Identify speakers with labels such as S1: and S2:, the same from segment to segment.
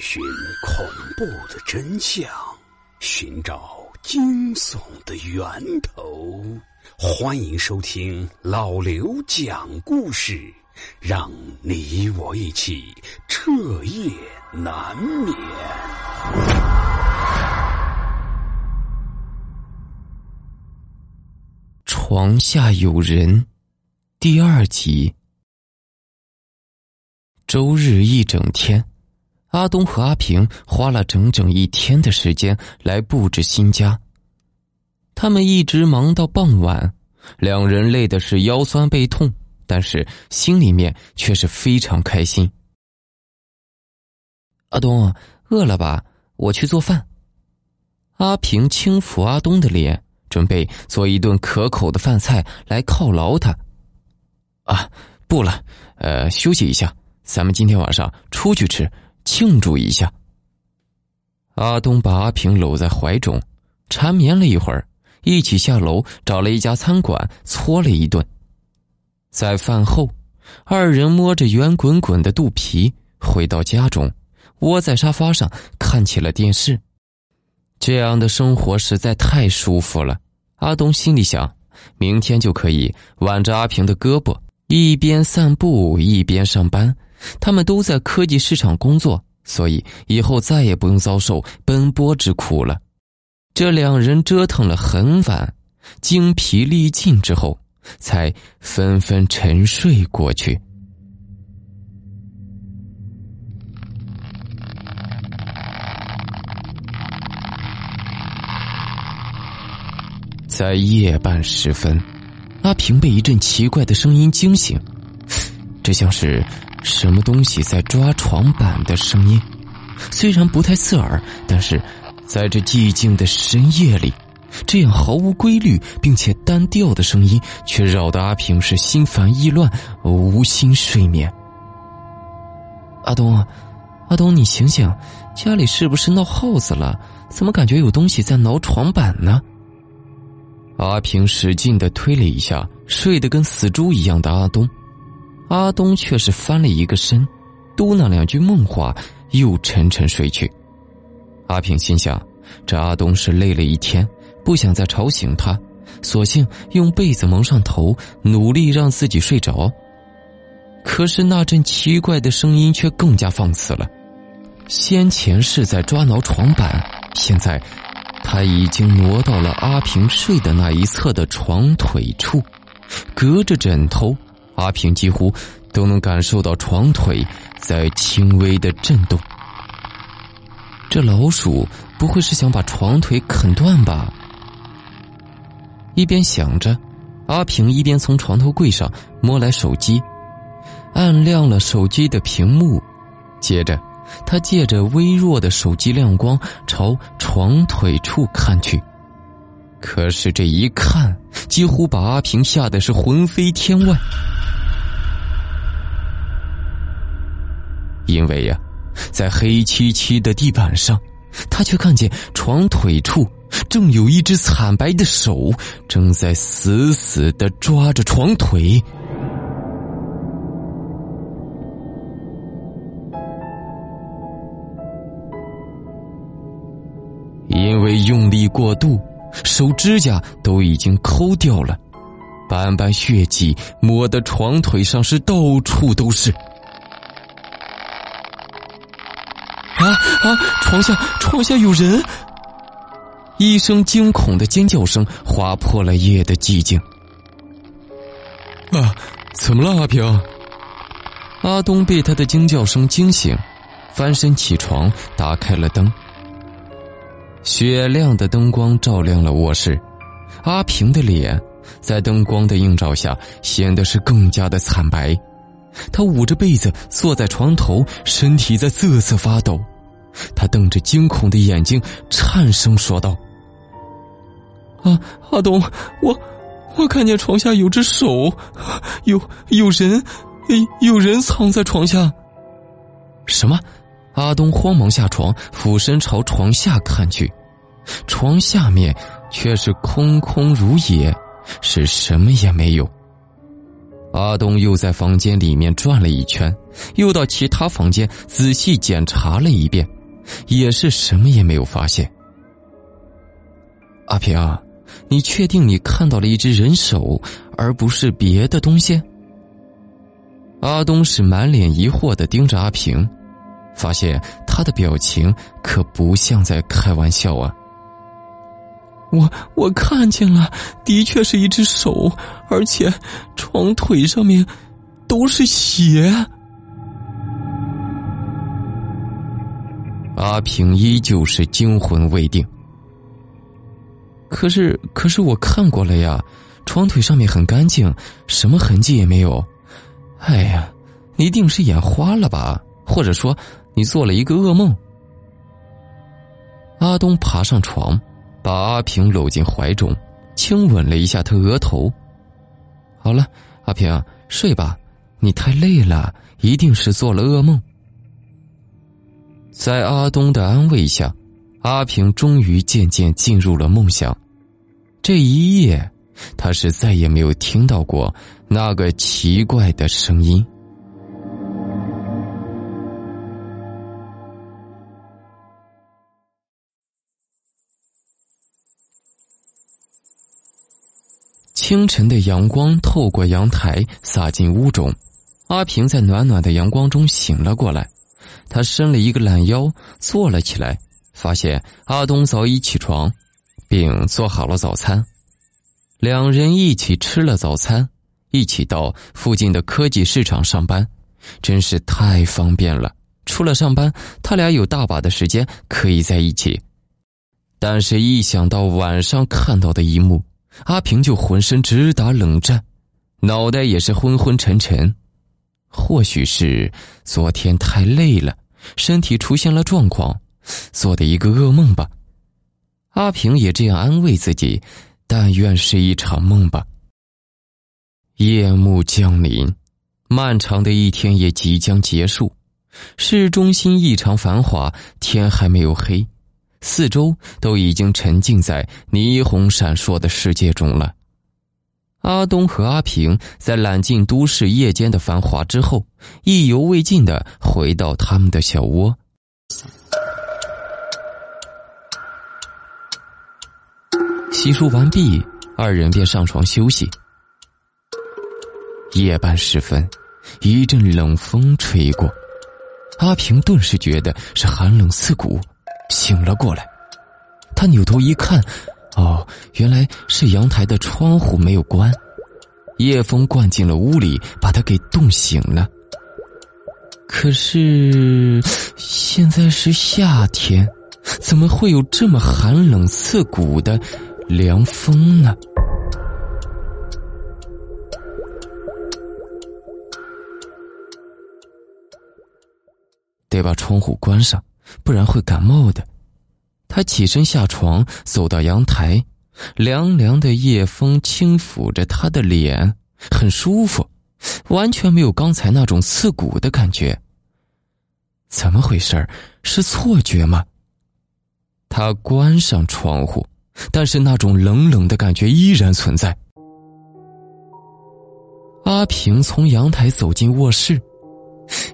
S1: 寻恐怖的真相，寻找惊悚的源头。欢迎收听老刘讲故事，让你我一起彻夜难眠。
S2: 床下有人，第二集。周日一整天。阿东和阿平花了整整一天的时间来布置新家。他们一直忙到傍晚，两人累的是腰酸背痛，但是心里面却是非常开心。阿东，饿了吧？我去做饭。阿平轻抚阿东的脸，准备做一顿可口的饭菜来犒劳他。啊，不了，呃，休息一下，咱们今天晚上出去吃。庆祝一下。阿东把阿平搂在怀中，缠绵了一会儿，一起下楼找了一家餐馆搓了一顿。在饭后，二人摸着圆滚滚的肚皮回到家中，窝在沙发上看起了电视。这样的生活实在太舒服了。阿东心里想，明天就可以挽着阿平的胳膊，一边散步一边上班。他们都在科技市场工作，所以以后再也不用遭受奔波之苦了。这两人折腾了很晚，精疲力尽之后，才纷纷沉睡过去。在夜半时分，阿平被一阵奇怪的声音惊醒，这像是……什么东西在抓床板的声音，虽然不太刺耳，但是在这寂静的深夜里，这样毫无规律并且单调的声音，却扰得阿平是心烦意乱，无心睡眠。阿东，阿东，你醒醒，家里是不是闹耗子了？怎么感觉有东西在挠床板呢？阿平使劲的推了一下睡得跟死猪一样的阿东。阿东却是翻了一个身，嘟囔两句梦话，又沉沉睡去。阿平心想：这阿东是累了一天，不想再吵醒他，索性用被子蒙上头，努力让自己睡着。可是那阵奇怪的声音却更加放肆了。先前是在抓挠床板，现在他已经挪到了阿平睡的那一侧的床腿处，隔着枕头。阿平几乎都能感受到床腿在轻微的震动。这老鼠不会是想把床腿啃断吧？一边想着，阿平一边从床头柜上摸来手机，按亮了手机的屏幕，接着他借着微弱的手机亮光朝床腿处看去。可是这一看，几乎把阿平吓得是魂飞天外。因为呀，在黑漆漆的地板上，他却看见床腿处正有一只惨白的手正在死死的抓着床腿。因为用力过度，手指甲都已经抠掉了，斑斑血迹抹得床腿上是到处都是。啊啊！床下，床下有人！一声惊恐的尖叫声划破了夜的寂静。啊，怎么了，阿平？阿东被他的惊叫声惊醒，翻身起床，打开了灯。雪亮的灯光照亮了卧室，阿平的脸在灯光的映照下显得是更加的惨白。他捂着被子坐在床头，身体在瑟瑟发抖。他瞪着惊恐的眼睛，颤声说道：“啊，阿东，我我看见床下有只手，有有人，有人藏在床下。”什么？阿东慌忙下床，俯身朝床下看去，床下面却是空空如也，是什么也没有。阿东又在房间里面转了一圈，又到其他房间仔细检查了一遍，也是什么也没有发现。阿平，啊你确定你看到了一只人手，而不是别的东西？阿东是满脸疑惑的盯着阿平，发现他的表情可不像在开玩笑啊。我我看见了，的确是一只手，而且床腿上面都是血。阿平依旧是惊魂未定。可是，可是我看过了呀，床腿上面很干净，什么痕迹也没有。哎呀，你一定是眼花了吧？或者说，你做了一个噩梦？阿东爬上床。把阿平搂进怀中，亲吻了一下他额头。好了，阿平，睡吧，你太累了，一定是做了噩梦。在阿东的安慰下，阿平终于渐渐进入了梦乡。这一夜，他是再也没有听到过那个奇怪的声音。清晨的阳光透过阳台洒进屋中，阿平在暖暖的阳光中醒了过来。他伸了一个懒腰，坐了起来，发现阿东早已起床，并做好了早餐。两人一起吃了早餐，一起到附近的科技市场上班，真是太方便了。除了上班，他俩有大把的时间可以在一起。但是，一想到晚上看到的一幕，阿平就浑身直打冷战，脑袋也是昏昏沉沉。或许是昨天太累了，身体出现了状况，做的一个噩梦吧。阿平也这样安慰自己，但愿是一场梦吧。夜幕降临，漫长的一天也即将结束。市中心异常繁华，天还没有黑。四周都已经沉浸在霓虹闪烁的世界中了。阿东和阿平在揽尽都市夜间的繁华之后，意犹未尽的回到他们的小窝。洗漱完毕，二人便上床休息。夜半时分，一阵冷风吹过，阿平顿时觉得是寒冷刺骨。醒了过来，他扭头一看，哦，原来是阳台的窗户没有关，夜风灌进了屋里，把他给冻醒了。可是现在是夏天，怎么会有这么寒冷刺骨的凉风呢？得把窗户关上。不然会感冒的。他起身下床，走到阳台，凉凉的夜风轻抚着他的脸，很舒服，完全没有刚才那种刺骨的感觉。怎么回事是错觉吗？他关上窗户，但是那种冷冷的感觉依然存在。阿平从阳台走进卧室，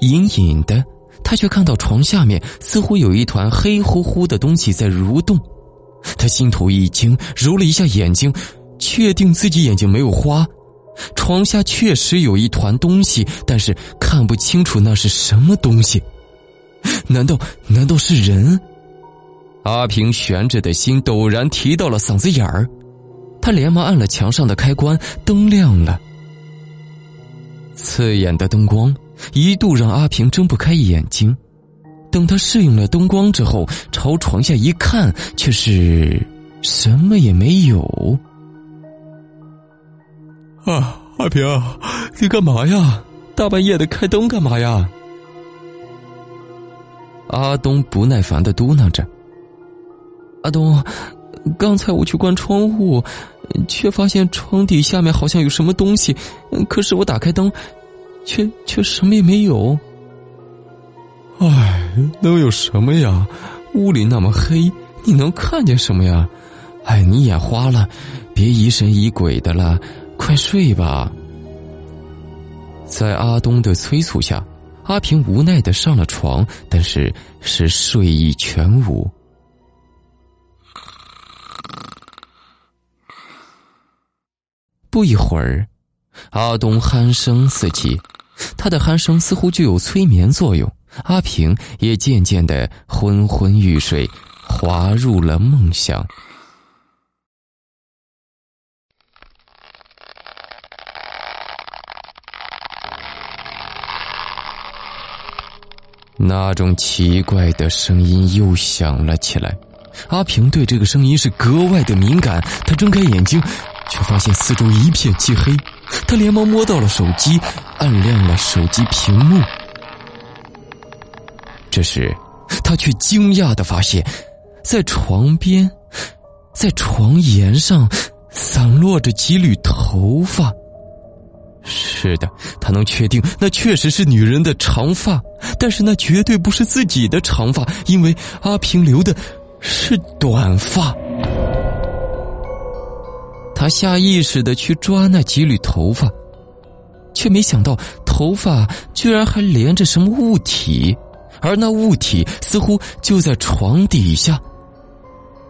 S2: 隐隐的。他却看到床下面似乎有一团黑乎乎的东西在蠕动，他心头一惊，揉了一下眼睛，确定自己眼睛没有花。床下确实有一团东西，但是看不清楚那是什么东西。难道难道是人？阿平悬着的心陡然提到了嗓子眼儿，他连忙按了墙上的开关，灯亮了。刺眼的灯光。一度让阿平睁不开眼睛，等他适应了灯光之后，朝床下一看，却是什么也没有。啊，阿平，你干嘛呀？大半夜的开灯干嘛呀？阿东不耐烦的嘟囔着：“阿东，刚才我去关窗户，却发现床底下面好像有什么东西，可是我打开灯。”却却什么也没有。哎，能有什么呀？屋里那么黑，你能看见什么呀？哎，你眼花了，别疑神疑鬼的了，快睡吧。在阿东的催促下，阿平无奈的上了床，但是是睡意全无。不一会儿，阿东鼾声四起，他的鼾声似乎具有催眠作用，阿平也渐渐的昏昏欲睡，滑入了梦乡。那种奇怪的声音又响了起来，阿平对这个声音是格外的敏感。他睁开眼睛，却发现四周一片漆黑。他连忙摸到了手机，按亮了手机屏幕。这时，他却惊讶的发现，在床边，在床沿上，散落着几缕头发。是的，他能确定那确实是女人的长发，但是那绝对不是自己的长发，因为阿平留的是短发。他下意识的去抓那几缕头发，却没想到头发居然还连着什么物体，而那物体似乎就在床底下。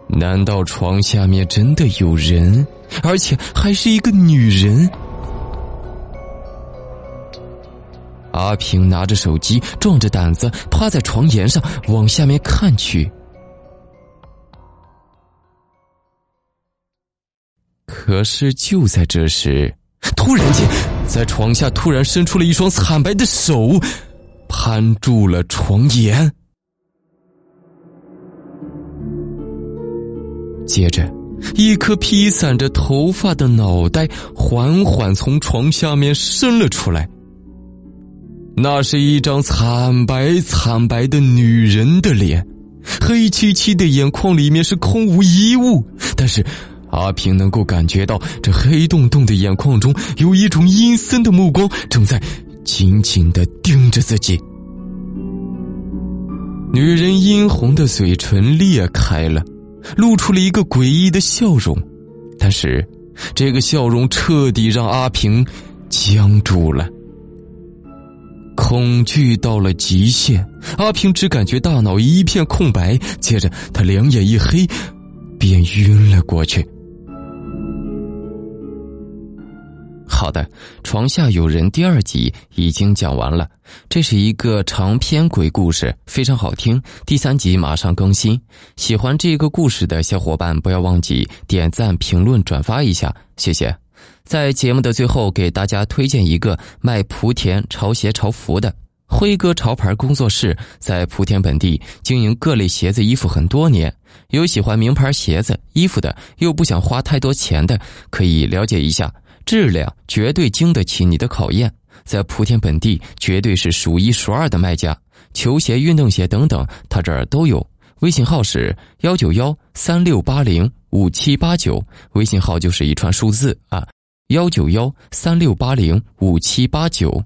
S2: 难道床下面真的有人，而且还是一个女人？阿平拿着手机，壮着胆子趴在床沿上往下面看去。可是就在这时，突然间，在床下突然伸出了一双惨白的手，攀住了床沿。接着，一颗披散着头发的脑袋缓缓从床下面伸了出来。那是一张惨白惨白的女人的脸，黑漆漆的眼眶里面是空无一物。但是，阿平能够感觉到这黑洞洞的眼眶中有一种阴森的目光正在紧紧的盯着自己。女人殷红的嘴唇裂开了，露出了一个诡异的笑容，但是，这个笑容彻底让阿平僵住了。恐惧到了极限，阿平只感觉大脑一片空白，接着他两眼一黑，便晕了过去。好的，床下有人第二集已经讲完了，这是一个长篇鬼故事，非常好听。第三集马上更新，喜欢这个故事的小伙伴不要忘记点赞、评论、转发一下，谢谢。在节目的最后，给大家推荐一个卖莆田潮鞋潮服的辉哥潮牌工作室，在莆田本地经营各类鞋子衣服很多年。有喜欢名牌鞋子衣服的，又不想花太多钱的，可以了解一下，质量绝对经得起你的考验。在莆田本地，绝对是数一数二的卖家，球鞋、运动鞋等等，他这儿都有。微信号是幺九幺三六八零五七八九，微信号就是一串数字啊。幺九幺三六八零五七八九。